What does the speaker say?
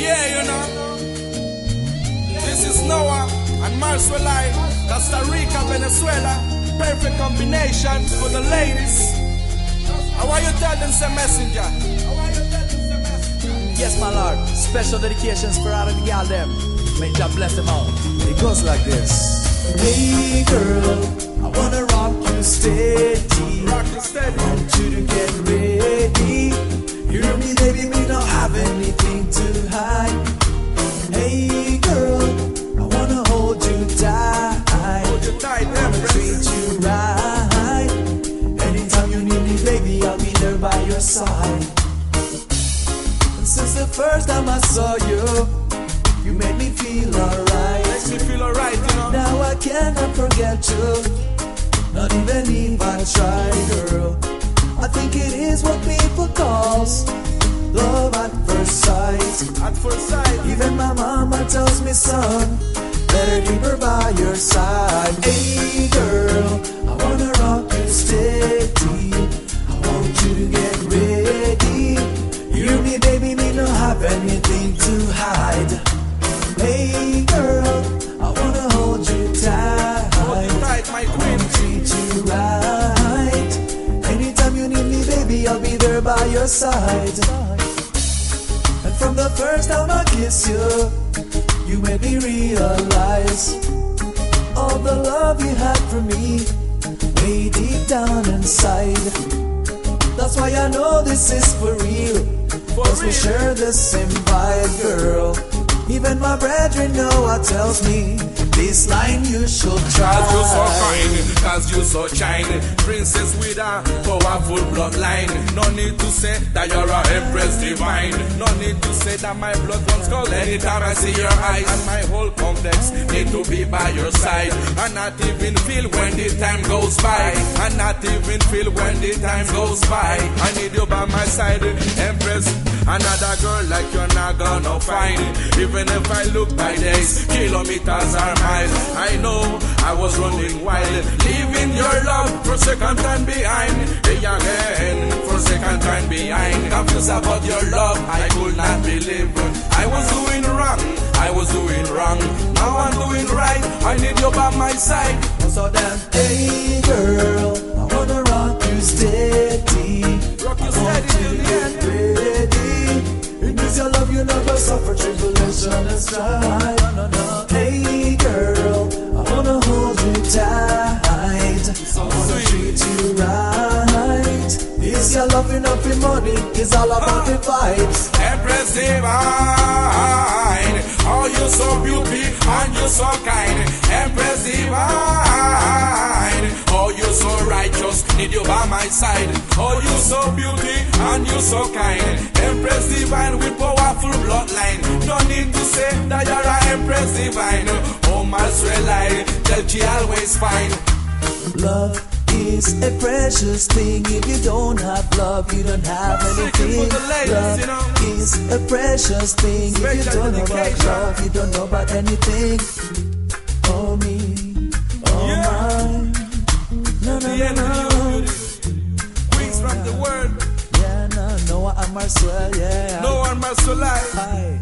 Yeah, you know. This is Noah and Marsuelai, Costa Rica, Venezuela. Perfect combination for the ladies. How are you tell them, say messenger? Yes, my lord. Special dedications for all of the gal them. May God bless them all. It goes like this. Hey girl, I wanna rock you steady. Rock you steady. Want you to get ready. Baby, I'll be there by your side. And since the first time I saw you, you made me feel alright. Makes me feel alright, you know. Now I cannot forget you, not even if I try, girl. I think it is what people call love at first sight. At first sight. Even my mama tells me, son, better keep her by your side. Hey, girl, Hey, girl, I wanna hold you tight. Hold you tight, my queen. Treat you right. Anytime you need me, baby, I'll be there by your side. And from the first time I kiss you, you made me realize all the love you had for me, way deep down inside. That's why I know this is for real. For Cause we real. share the same vibe, girl. Even my brethren know what tells me this line you should try. Cause you so fine, cause you so shiny. Princess with a powerful bloodline. No need to say that you're a empress divine. No need to say that my blood runs cold Anytime I see your eyes. And my whole complex need to be by your side. And not even feel when the time goes by. And not even feel when the time goes by. I need you by my side, empress. Another girl like you're not gonna find. Even if I look by days, kilometers are I know I was running wild Leaving your love for second time behind. Hey again, for second time behind. Confused about your love, I could not believe I was doing wrong, I was doing wrong. Now I'm doing right, I need you by my side. So then, hey girl, I wanna rock you steady. Rock you steady till the ready. It means your love, you never suffer. Tribulation and strife. No, no, no. Girl, I wanna hold you tight. I wanna treat you right. Is your love enough in money? It's all about the vibes. Empress divine, oh you so beauty and you so kind. Empress divine, oh you so righteous, need you by my side. Oh you so beauty and you so kind. Empress divine with powerful bloodline. No need to say that you're an empress divine. My sweet light, that she always find Love is a precious thing. If you don't have love, you don't have anything. ladies, love you know. is a precious thing. If you don't know about love, you don't know about anything. Oh me, oh Yeah. mine. No, no, The no, no. you, Queens from the world, Yeah, no, no, I'm Marcel, yeah. no one must lie. Hi.